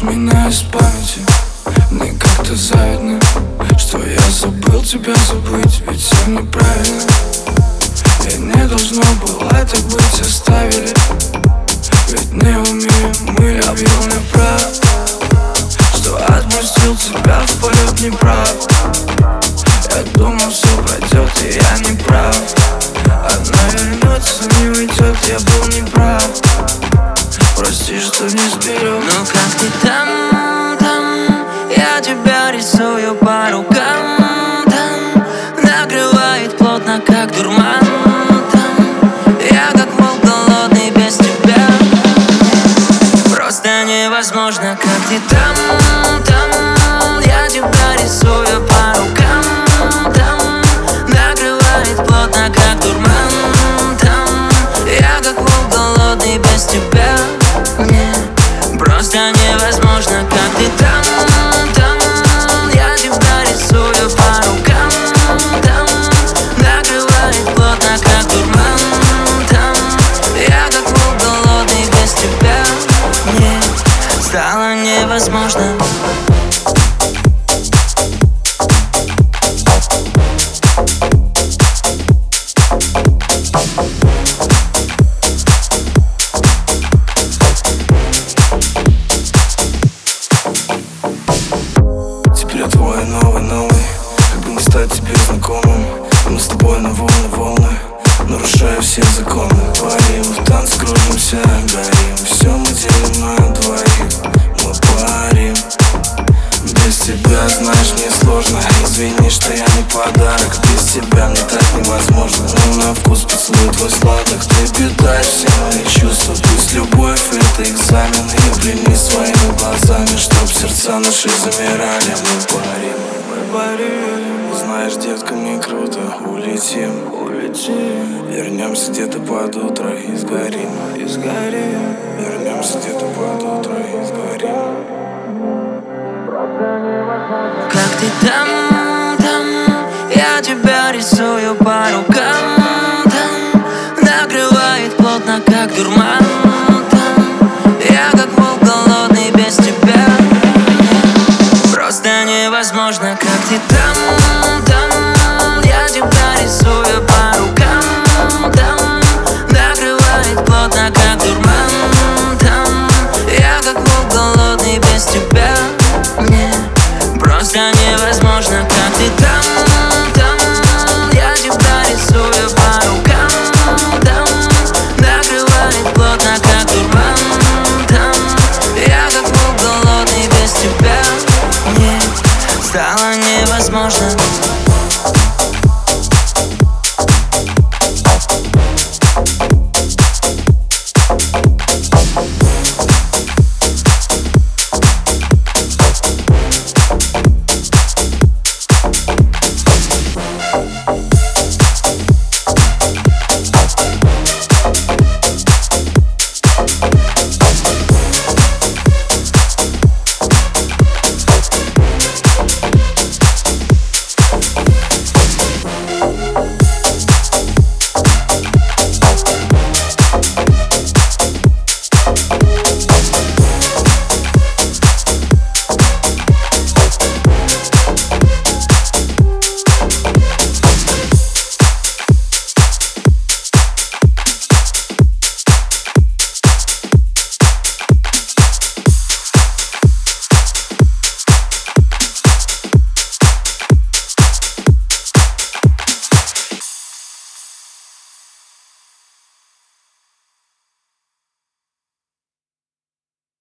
Сотрешь меня из памяти. Мне как-то завидно Что я забыл тебя забыть Ведь все неправильно. Я не должно было так быть Оставили. Ведь не умеем мы любил не прав. Что отпустил тебя в полет не прав. Я думал все пройдет и я не прав. Она вернется, не уйдет, я был невозможно. Теперь я твой новый, новый. Как бы не стать тебе знакомым Мы с тобой на волны, волны. Нарушая все законы Творим в танце, кружимся, горим. Все мы делим на двоих тебя, знаешь, мне сложно. Извини, что я не подарок Без тебя мне так невозможно. Ну на вкус поцелуй твой сладок Ты питаешь все мои чувства. Пусть любовь это экзамен И блини своими глазами Чтоб сердца наши замирали. Мы парим, мы парим. Знаешь, детка, мне круто. Улетим, улетим. Вернемся где-то под утро И сгорим, и сгорим. Вернемся где-то под утро И сгорим как ты там, там, я тебя рисую по рукам, там Накрывает плотно, как дурман. Стало невозможно.